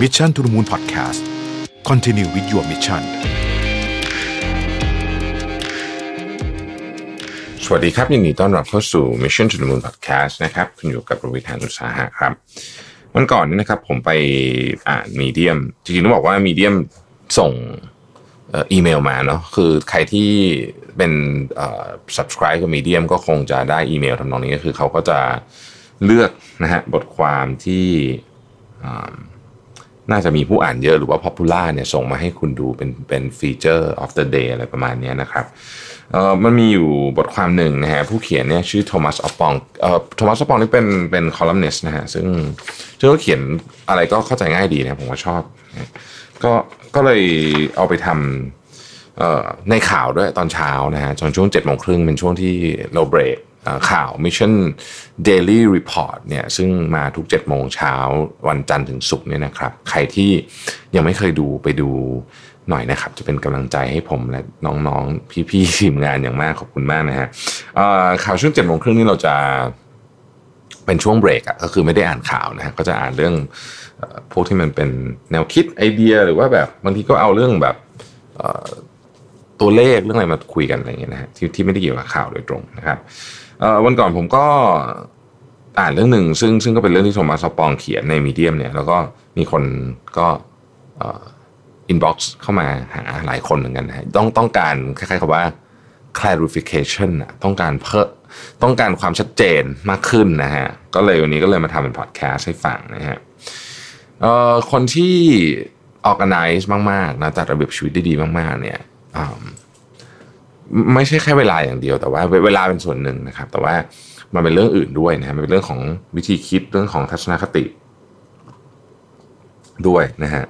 Mission to the Moon Podcast Continue with your mission สวัสดีครับ ยินดีต้อนรับเข้าสู่ Mission to the Moon Podcast นะครับ คุณอยู่กับประวิทยานุสาหะครับวันก่อนนี้นะครับผมไปอ่านมีเดียมจริงๆต้องบอกว่ามีเดียมส่งอีเมลมาเนาะคือใครที่เป็นอ่อ subscribe กับ Medium ก็คงจะได้อีเมลทำนองนี้ก็คือเขาก็จะเลือกนะฮะบทความที่อ่า น่าจะมีผู้อ่านเยอะหรือว่า popular เนี่ยส่งมาให้คุณดูเป็นเป็นฟีเจอร์ of the day อะไรประมาณนี้นะครับเออมันมีอยู่บทความหนึ่งนะฮะผู้เขียนเนี่ยชื่อโทมัสอปองเอ่อโทมัสอปองนี่เป็นเป็นคอลัมนิสต์นะฮะซึ่งซึ่งเขาเขียนอะไรก็เข้าใจง่ายดีนะผมก็ชอบ ก็ก็เลยเอาไปทำเอ่อในข่าวด้วยตอนเช้านะฮะจนช่วง7จ็ดโมงครึ่งเป็นช่วงที่เราเบรก ข่าว Mission Daily Report เนี่ยซึ่งมาทุก7จ็ดโมงเช้าวันจันทร์ถึงศุกร์เนี่ยนะครับ ใครที่ยังไม่เคยดูไปดูหน่อยนะครับ จะเป็นกำลังใจให้ผมและน้องๆ พี่ๆทีมงานอย่างมากขอบคุณมากนะฮะข่าวช่วง7จ็ดโมงครึ่งนี่เราจะเป็นช่วงเบรกอะก็คือไม่ได้อ่านข่าวนะฮะก็จะอ่านเรื่องพวกที่มันเป็นแนวคิดไอเดียหรือว่าแบบบางทีก็เอาเรื่องแบบตัวเลขเรื่องอะไรมาคุยกันอะไรอย่างเงี้ยนะฮะที่ที่ไม่ได้เกี่ยวกับข่าวโดยตรงนะครับ วันก่อนผมก็อ่านเรื่องหนึ่งซึ่งซึ่งก็เป็นเรื่องที่โทมัสออปปองเขียนใน Medium เนี่ยแล้วก็มีคนก็ inbox เข้ามาหาหลายคนเหมือนกันนะฮะต้องต้องการคล้ายๆกับว่า clarification อะต้องการเพิ่มต้องการความชัดเจนมากขึ้นนะฮะ ก็เลยวันนี้ก็เลยมาทำเป็นพอดแคสต์ให้ฟังนะฮะคนที่ organize มากๆนะจัดระเบียบชีวิตได้ดีมาก ๆ เนี่ย ไม่ใช่แค่เวลาอย่างเดียวแต่ว่าเวลาเป็นส่วนหนึ่งนะครับ แต่ว่ามันเป็นเรื่องอื่นด้วยนะฮะมันเป็นเรื่องของวิธีคิดเรื่องของทัศนคติ ด้วยนะฮะ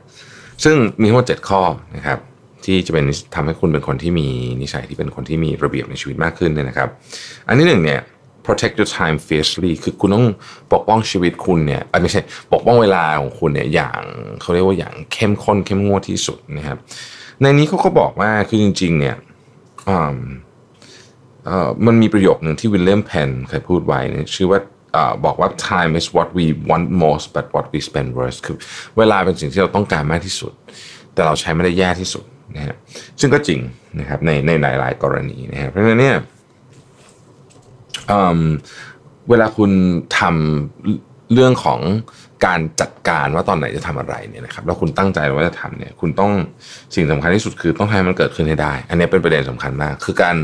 ซึ่งมีทั้งหมด7ข้อนะครับ ที่จะเป็นทำให้คุณเป็นคนที่มีนิสัยที่เป็นคนที่มีระเบียบในชีวิตมากขึ้นเนี่ยนะครับ อันที่หนึ่งเนี่ย protect your time fiercely คือคุณต้องปกป้องชีวิตคุณเนี่ยไม่ใช่ปกป้องเวลาของคุณเนี่ยอย่างเขาเรียกว่าอย่างเข้มข้นเข้มงวดที่สุดนะครับ ในนี้เขาก็บอกว่าคือจริง ๆ เนี่ย มันมีประโยคหนึ่งที่วิลเลียมเพนเคยพูดไว้เนี่ยชื่อว่าอบอกว่า time is what we want most but what we spend worst คือเวลาเป็นสิ่งที่เราต้องการมากที่สุด แต่เราใช้มันได้แย่ที่สุดนะฮะซึ่งก็จริงนะครับในในหลาย ๆ กรณีนะฮะเพราะฉะนั้นเนี่ยเวลาคุณทำ เรื่องของการจัดการว่าตอนไหนจะทำอะไรเนี่ยนะครับแล้วคุณตั้งใจว่าจะทำเนี่ยคุณต้องสิ่งสำคัญที่สุดคือต้องให้มันเกิดขึ้นให้ได้ อันนี้เป็นประเด็นสำคัญมาก คือการ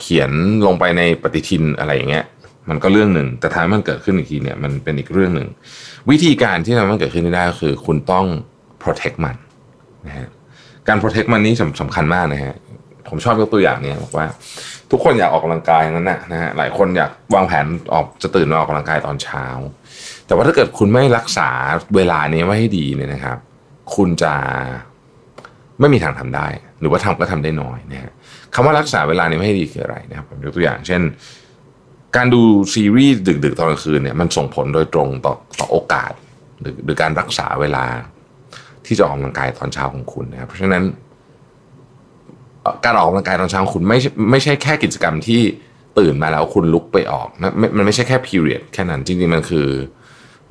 เขียนลงไปในปฏิทินอะไรอย่างเงี้ยมันก็เรื่องหนึ่ง แต่ท้ายมันเกิดขึ้นอีกทีเนี่ยมันเป็นอีกเรื่องหนึ่ง วิธีการที่ทำให้มันเกิดขึ้นได้ก็คือ คุณต้อง protect มันนะฮะการ protect มันนี่สำสำคัญมากนะฮะผมชอบยกตัวอย่างเนี้บอกว่า ทุกคนอยากออกกำลังกายนั้นนะนะฮะหลายคนอยากวางแผนออกจะตื่นมาออกกำลังกายตอนเช้า แต่ว่าถ้าเกิดคุณไม่รักษาเวลานี้ไว้ให้ดีเนี่ยนะครับ คุณจะไม่มีทางทำได้ หรือว่าทำก็ทำได้น้อยนะฮะคำว่ารักษาเวลานี้ไม่ให้ดีคืออะไรนะครับผมยกตัวอย่าง เช่น การดูซีรีส์ดึกๆตอนกลางคืนเนี่ยมันส่งผลโดยตรงต่อต่อโอกาส หรือหรือการรักษาเวลาที่จะออกกำลังกายตอนเช้าของคุณนะครับเพราะฉะนั้น การออกกำลังกายตอนเช้าคุณไม่ไม่ใช่แค่กิจกรรมที่ตื่นมาแล้วคุณลุกไปออกนะไม่มันไม่ใช่แค่ period แค่นั้นจริงๆมันคือ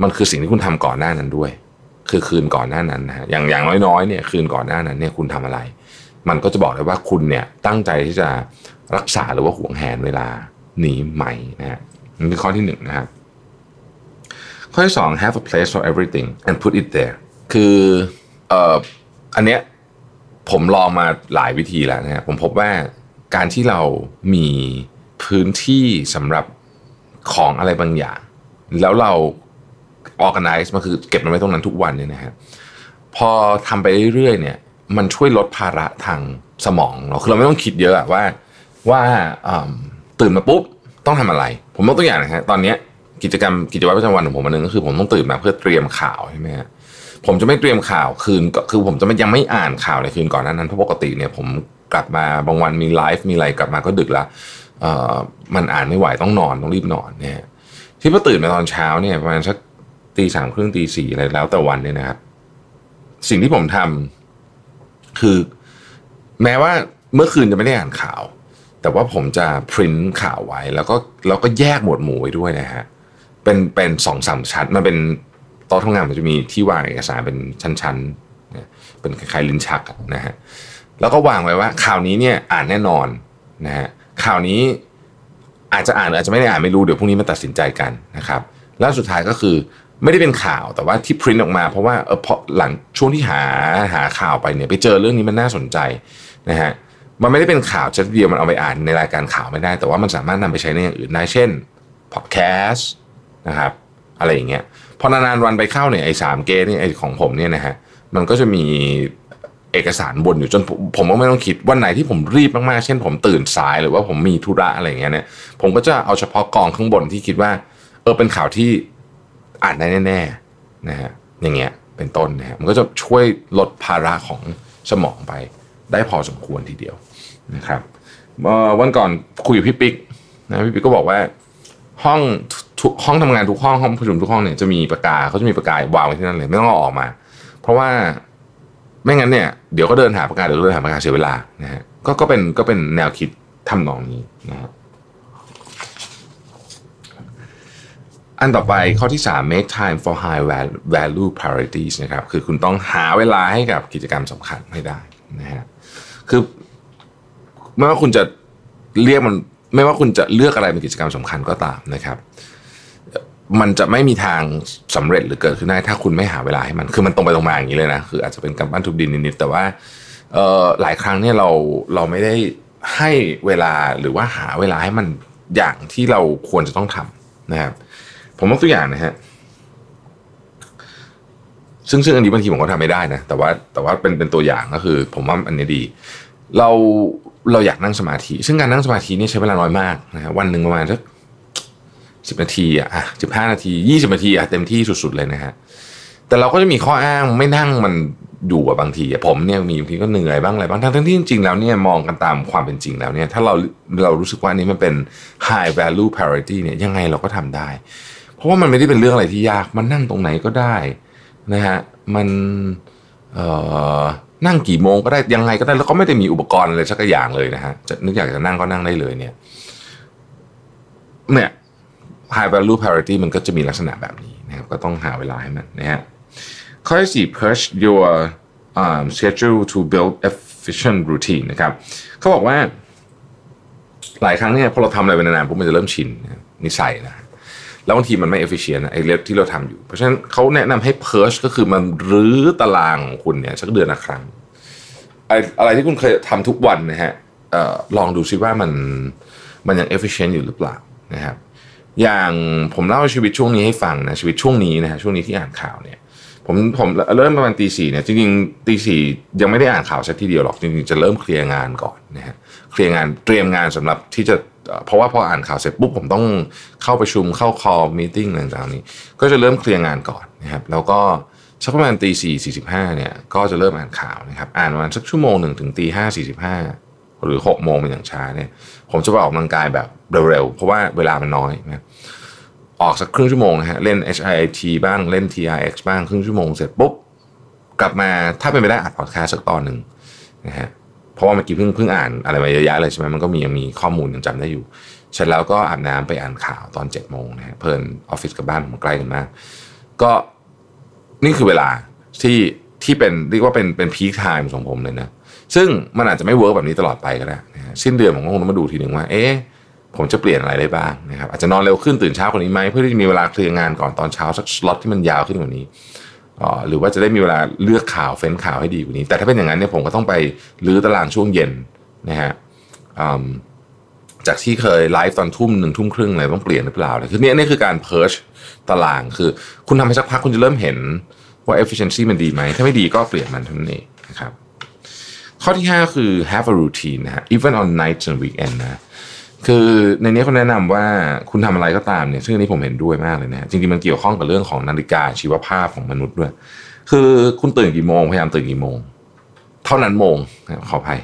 มันคือสิ่งที่คุณทำก่อนหน้านั้นด้วย คือคืนก่อนหน้านั้นนะฮะอย่างอย่างน้อยๆเนี่ยคืนก่อนหน้านั้นเนี่ยคุณทำอะไร มันก็จะบอกได้ว่าคุณเนี่ยตั้งใจที่จะรักษาหรือว่าห่วงแหนเวลานี้ไหมนะฮะนี่คือข้อที่หนึ่งนะครับข้อที่สอง have a place for everything and put it there คือเอ่ออันเนี้ย ผมลองมาหลายวิธีแล้วนะฮะผมพบว่าการที่เรามีพื้นที่สำหรับของอะไรบางอย่าง แล้วเรา organize มันคือเก็บมันไว้ตรงนั้นทุกวันเนี่ยนะฮะพอทำไปเรื่อยๆเนี่ย มันช่วยลดภาระทางสมองเราคือเราไม่ต้องคิดเยอะอะว่าว่าตื่นมาปุ๊บต้องทำอะไร ผมยกตัวอย่างนะฮะตอนนี้กิจกรรมกิจวัตรประจำวันของผมอันหนึงก็คือผมต้องตื่นมาเพื่อเตรียมข่าวใช่ไหมฮะ ผมจะไม่เตรียมข่าวคืนก็คือผมจะไม่ยังไม่อ่านข่าวในคืนก่อนนานั้นเพราะปกติเนี่ยผมกลับมาบางวันมีไลฟ์มีอะไรกลับมาก็ดึกแล้วมันอ่านไม่ไหวต้องนอนต้องรีบนอนเนี่ยที่พอตื่นมาตอนเช้าเนี่ยประมาณสักตีสามครึ่งตีสี่อะไรแล้วแต่วันเนี่ยนะครับ สิ่งที่ผมทำคือ แม้ว่าเมื่อคืนจะไม่ได้อ่านข่าว แต่ว่าผมจะพิมพ์ข่าวไว้ แล้วก็แล้วก็แยกหมวดหมู่ไว้ด้วยนะฮะเป็นเป็นสองสามชั้นมันเป็น โต๊ะทำงานมันจะมีที่วางเอกสารเป็นชั้นๆเป็นคล้ายๆลิ้นชักนะฮะแล้วก็วางไว้ว่าข่าวนี้เนี่ยอ่านแน่นอนนะฮะข่าวนี้อาจจะอ่านหรืออาจจะไม่ได้อ่านไม่รู้เดี๋ยวพรุ่งนี้มาตัดสินใจกันนะครับแล้วสุดท้ายก็คือไม่ได้เป็นข่าวแต่ว่าที่พิมพ์ออกมาเพราะว่าเออพอหลังช่วงที่หาหาข่าวไปเนี่ยไปเจอเรื่องนี้มันน่าสนใจนะฮะมันไม่ได้เป็นข่าวจะเดียวมันเอาไปอ่านในรายการข่าวไม่ได้ แต่ว่ามันสามารถนำไปใช้ในอย่างอื่นได้เช่นพอดแคสต์นะครับ อะไรอย่างเงี้ยพอนานๆวันไปเข้าเนี่ยไอ้สามเกเนี่ยไอ้ของผมเนี่ยนะฮะมันก็จะมีเอกสารบนอยู่จนผมก็ไม่ต้องคิดวันไหนที่ผมรีบมากๆ เช่นผมตื่นสายหรือว่าผมมีธุระอะไรอย่างเงี้ยเนี่ยผมก็จะเอาเฉพาะกองข้างบนที่คิดว่า เออเป็นข่าวที่อ่านได้แน่ๆนะฮะอย่างเงี้ยเป็นต้นนะฮะมันก็จะช่วยลดภาระของสมองไป ได้พอสมควรทีเดียวนะครับวันก่อนคุยกับพี่ปิ๊กนะพี่ปิ๊กก็บอกว่าห้อง ห้องทำงานทุกห้องห้องประชุมทุกห้องเนี่ยจะมีปากกาเขาจะมีปากกาวางไว้ที่นั่นเลย ไม่ต้องเอาออกมา เพราะว่าไม่งั้นเนี่ยเดี๋ยวก็เดินหาปากกาเดี๋ยวเดินหาปากกาเสียเวลานะฮะก็ก็เป็นก็เป็นแนวคิดทำนองนี้นะฮะอันต่อไปข้อที่ 3 make time for high value priorities นะครับคือคุณต้องหาเวลาให้กับกิจกรรมสำคัญให้ได้นะฮะคือไม่ว่าคุณจะเรียกมัน ไม่ว่าคุณจะเลือกอะไรเป็นกิจกรรมสำคัญก็ตามนะครับ มันจะไม่มีทางสำเร็จหรือเกิดขึ้นได้ ถ้าคุณไม่หาเวลาให้มัน คือมันตรงไปตรงมาอย่างนี้เลยนะ คืออาจจะเป็นกำปั้นทุบดินนิดๆแต่ว่าเอ่อหลายครั้งเนี่ยเราเราไม่ได้ให้เวลาหรือว่าหาเวลาให้มันอย่างที่เราควรจะต้องทำนะครับ ผมยกตัวอย่างนะฮะซึ่งซึ่งอันนี้บางทีผมก็ทำไม่ได้นะแต่ว่าแต่ว่าเป็นเป็นตัวอย่างก็คือ ผมว่าอันนี้ดี เราเราอยากนั่งสมาธิ ซึ่งการนั่งสมาธินี่ใช้เวลาน้อยมากนะฮะวันหนึ่งประมาณสัก สิบนาทีอะสิบห้านาทียี่สิบนาทีอะเต็มที่สุดๆเลยนะฮะแต่เราก็จะมีข้ออ้างไม่นั่งมันอยู่อะบางทีอะผมเนี่ยมีบางทีก็เหนื่อยบ้างอะไรบ้างทั้งที่จริงๆแล้วเนี่ยมองกันตามความเป็นจริงแล้วเนี่ยถ้าเราเรารู้สึกว่านี้มันเป็น high value priority เนี่ยยังไงเราก็ทำได้ เพราะว่ามันไม่ได้เป็นเรื่องอะไรที่ยากมันนั่งตรงไหนก็ได้นะฮะมันเอ่อนั่งกี่โมงก็ได้ยังไงก็ได้แล้วก็ไม่ได้มีอุปกรณ์อะไรสักอย่างเลยนะฮะจะนึกอยากจะนั่งก็นั่งได้เลยเนี่ยเนี่ย high value priority มันก็จะมีลักษณะแบบนี้นะครับก็ต้องหาเวลาให้มันนะฮะข้อที่สี่ push your um, schedule to build efficient routine นะครับเขาบอกว่า หลายครั้งเนี่ยพอเราทำอะไรไปนานๆปุ๊บมันจะเริ่มชินนิสัยนะแล้วบางทีมันไม่ efficient นะไอ้เรื่องที่เราทำอยู่ เพราะฉะนั้นเขาแนะนำให้ purge ก็คือมันรื้อตารางของคุณเนี่ยสักเดือนละครั้งไอ้อะไรที่คุณเคยทำทุกวันนะฮะลองดูซิว่ามันมันยัง efficient อยู่หรือเปล่านะครับ อย่างผมเล่าชีวิตช่วงนี้ให้ฟังนะชีวิตช่วงนี้นะฮะช่วงนี้ที่อ่านข่าวเนี่ยผมผมเริ่มประมาณตีสี่เนี่ยจริงๆตีสี่ยังไม่ได้อ่านข่าวสักทีเดียวหรอกจริงๆจะเริ่มเคลียร์งานก่อนนะฮะเคลียร์งานเตรียมงานสำหรับที่จะเพราะว่าพออ่านข่าวเสร็จปุ๊บผมต้องเข้าประชุมเข้าคอลมีติ้งอะไรต่างๆนี้ ก็จะเริ่มเคลียร์งานก่อนนะครับแล้วก็สักประมาณตีสี่สี่สิบห้าเนี่ยก็จะเริ่มอ่านข่าวนะครับอ่านประมาณสักชั่วโมงหนึ่งถึงตีห้าสี่สิบห้า หรือหกโมงเป็นอย่างช้าเนี่ยผมจะไปออกกำลังกายแบบเร็วๆ เพราะว่าเวลามันน้อยนะออกสักครึ่งชั่วโมงนะฮะเล่น HIIT บ้างเล่น TRX บ้างครึ่งชั่วโมงเสร็จปุ๊บกลับมาถ้าเป็นไปได้อัดพอดแคสต์สักตอนหนึ่งนะฮะเพราะว่าเมื่อกี้เพิ่งเพิ่งอ่านอะไรมาเยอะแยะเลยใช่ไหมมันก็มียังมีข้อมูลยังจำได้อยู่เสร็จแล้วก็อาบน้ำไปอ่านข่าวตอนเจ็ดโมงนะฮะเพลินออฟฟิศกับบ้านผมใกล้กันมาก ก็นี่คือเวลาที่ที่เป็นเรียกว่าเป็นเป็น peak time ของผมเลยนะ ซึ่งมันอาจจะไม่ work แบบนี้ตลอดไปก็ได้นะฮะสิ้นเดือนผมก็คงต้องมาดูทีหนึ่งว่า เอ๊ะผมจะเปลี่ยนอะไรได้บ้างนะครับอาจจะนอนเร็วขึ้นตื่นเช้ากว่านี้ไหมเพื่อที่จะมีเวลาเคลียร์งานก่อนตอนเช้าสักสล็อตที่มันยาวขึ้นกว่านี้หรือว่าจะได้มีเวลาเลือกข่าวเฟ้นข่าวให้ดีกว่านี้ แต่ถ้าเป็นอย่างนั้นเนี่ยผมก็ต้องไปรื้อตารางช่วงเย็นนะฮะจากที่เคยไลฟ์ตอนทุ่มหนึ่งทุ่มครึ่งเลยต้องเปลี่ยนหรือเปล่าเลยคือเนี่ยนี่คือการเพิร์ชตารางคือ คุณทำไปสักพักคุณจะเริ่มเห็นว่า efficiency มันดีไหมถ้าไม่ดีก็เปลี่ยนมันเท่านั้นเองนะครับ ข้อที่ 5 คือ have a routine นะ even on nights and weekend นะ คือในนี้เขาแนะนำว่าคุณทำอะไรก็ตามเนี่ย ซึ่งอันนี้ผมเห็นด้วยมากเลยนะ จริงๆ มันเกี่ยวข้องกับเรื่องของนาฬิกาชีวภาพของมนุษย์ด้วย คือคุณตื่นกี่โมง พยายามตื่นกี่โมง เท่านั้นโมง ขออภัย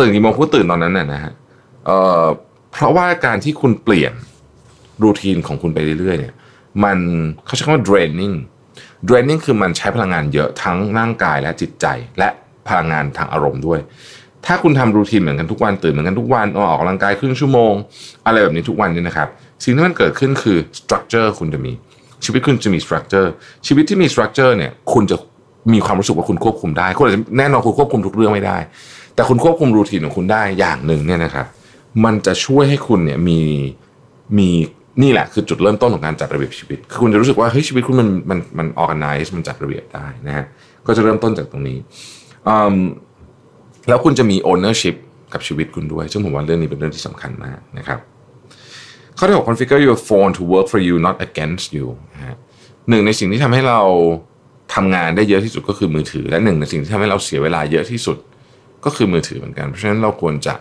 ตื่นกี่โมงคุณตื่นตอนนั้นน่ะนะฮะเอ่อเพราะว่าการที่คุณเปลี่ยนรูทีนของคุณไปเรื่อยๆเนี่ย มันเขาใช้คำว่า draining draining คือมันใช้พลังงานเยอะทั้งร่างกายและจิตใจและ พลังงานทางอารมณ์ด้วย ถ้าคุณทำรูทีนเหมือนกันทุกวันตื่นเหมือนกันทุกวันออกกำลังกายครึ่งชั่วโมง อะไรแบบนี้ทุกวันนี่นะครับ สิ่งที่มันเกิดขึ้นคือ structure คุณจะมี ชีวิตคุณจะมีสตรัคเจอร์ชีวิตที่มีสตรัคเจอร์เนี่ยคุณจะมีความรู้สึกว่าคุณควบคุมได้คุณอาจจะแน่นอนคุณควบคุมทุกเรื่องไม่ได้ แต่คุณควบคุมรูทีนของคุณได้อย่างหนึ่งเนี่ยนะครับมันจะช่วยให้คุณเนี่ยมีมีนี่แหละคือจุดเริ่มต้นของการจัดระเบียบชีวิตคือคุณจะรู้สึกว่าเฮ้ยชีวิตคุณมันมันมันออแกไนซ์มันจัดระเบียบได้นะฮะก็จะเริ่มต้นจากตรงนี้ แล้วคุณจะมี ownership กับชีวิตคุณด้วย ซึ่งผมว่าเรื่องนี้เป็นเรื่องที่สำคัญมากนะครับข้อที่หก configure your phone to work for you not against you หนึ่งในสิ่งที่ทำให้เราทำงานได้เยอะที่สุดก็คือมือถือ และหนึ่งในสิ่งที่ทำให้เราเสียเวลาเยอะที่สุดก็คือมือถือเหมือนกัน เพราะฉะนั้นเราควรจะ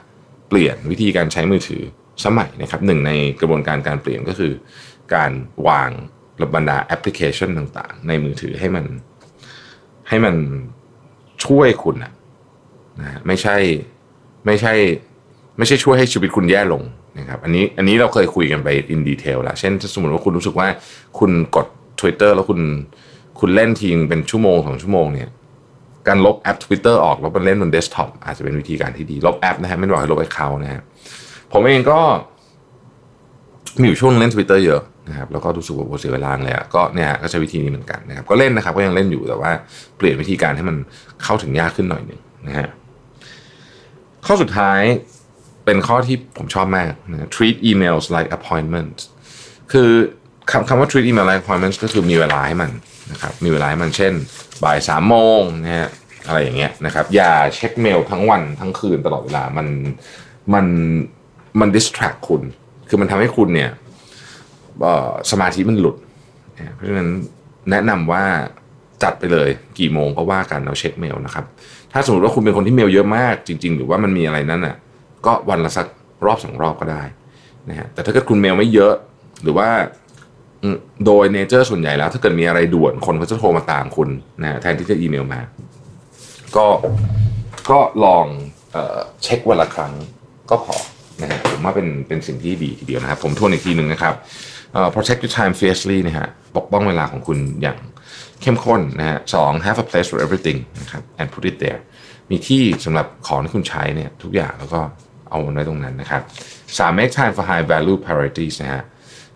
เปลี่ยนวิธีการใช้มือถือสมัยนะครับหนึ่งในกระบวนการการเปลี่ยนก็คือการวางระบรรดาแอปพลิเคชันต่างๆ ในมือถือให้มันให้มัน ช่วยคุณนะนะไม่ใช่ไม่ใช่ ไม่ใช่ช่วยให้ชีวิตคุณแย่ลงนะครับอันนี้อันนี้เราเคยคุยกันไปอินดีเทลแล้วเช่นสมมติว่าคุณรู้สึกว่าคุณกด Twitter แล้วคุณคุณเล่นทีงเป็นชั่วโมงสองชั่วโมงเนี่ยการลบแอป Twitter ออกแล้วมันเล่นบนเดสก์ท็อปอาจจะเป็นวิธีการที่ดี ลบแอปนะฮะไม่บอกให้ลบไอเขานะฮะผมเองก็มีอยู่ช่วงเล่น Twitter เยอะ นะครับแล้วก็รู้สึกว่าเสียเวลาเลยก็เนี่ยก็ใช้วิธีนี้เหมือนกันนะครับก็เล่นนะครับก็ยังเล่นอยู่แต่ว่าเปลี่ยนวิธีการให้มันเข้าถึงยากขึ้นหน่อยหนึ่งนะฮะข้อสุดท้ายเป็นข้อที่ผมชอบมากนะ treat emails like appointments คือคำคำว่า treat email like appointments ก็คือมีเวลาให้มันนะครับมีเวลาให้มันเช่นบ่ายสามโมงนะฮะอะไรอย่างเงี้ยนะครับอย่าเช็คเมลทั้งวันทั้งคืนตลอดเวลามันมันมัน distract คุณ คือมันทำให้คุณเนี่ย สมาธิมันหลุด เพราะฉะนั้นแนะนำว่าจัดไปเลยกี่โมงก็ว่ากันเราเช็คเมลนะครับ ถ้าสมมติว่าคุณเป็นคนที่เมลเยอะมากจริง ๆ หรือว่ามันมีอะไรนั้นอะก็วันละสักรอบสองรอบก็ได้นะฮะแต่ถ้าเกิดคุณเมลไม่เยอะหรือว่าโดยเนเจอร์ส่วนใหญ่แล้ว ถ้าเกิดมีอะไรด่วนคนก็จะโทรมาตามคุณนะแทนที่จะอีเมลมา ก็ก็ลองเเช็ควันละครั้งก็พอนะฮะผมว่าเป็นเป็นสิ่งที่ดีทีเดียวนะครับ ผมทวนอีกทีหนึ่งนะครับ protect your time fiercely นะฮะปกป้องเวลาของคุณอย่างเข้มข้นนะฮะสอง have a place for everything นะครับ and put it there มีที่สำหรับของที่คุณใช้เนี่ยทุกอย่างแล้วก็เอาไว้ตรงนั้นนะครับสาม make time for high value priorities นะฮะ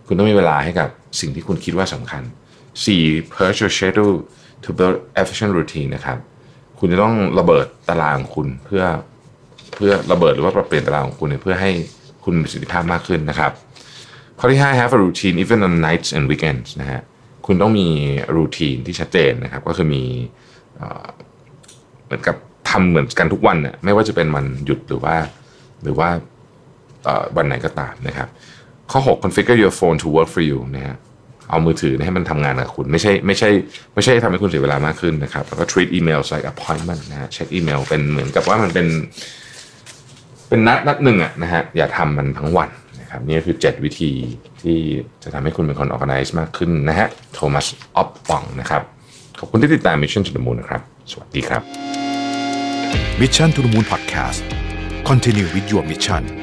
คุณต้องมีเวลาให้กับสิ่งที่คุณคิดว่าสำคัญสี่ purge your schedule to build efficient routine นะครับคุณจะต้องระเบิดตารางคุณเพื่อเพื่อระเบิดหรือว่าปรับเปลี่ยนตารางของคุณเพื่อให้คุณมีประสิทธิภาพมากขึ้นนะครับ ข้อที่ 5 have a routine even on nights and weekends นะฮะคุณต้องมีรูทีนที่ชัดเจนนะครับ ก็คือมีเหมือนกับทำเหมือนกันทุกวันเนี่ยไม่ว่าจะเป็นวันหยุดหรือว่าหรือว่าวันไหนก็ตามนะครับ ข้อ 6 configure your phone to work for you นะฮะเอามือถือให้มันทำงานกับคุณไม่ใช่ไม่ใช่ไม่ใช่ทำให้คุณเสียเวลามากขึ้นนะครับ แล้วก็ treat email like appointment นะฮะเช็คอีเมลเป็นเหมือนกับว่ามันเป็น เป็นนัดนัดหนึ่งอะนะฮะอย่าทำมันทั้งวัน นะครับนี่คือ 7 วิธีที่จะทำให้คุณเป็นคน organize มากขึ้นนะฮะโทมัสออฟปองนะครับ ขอบคุณที่ติดตาม Mission to the Moon นะครับ สวัสดีครับ Mission to the Moon Podcast Continue with your mission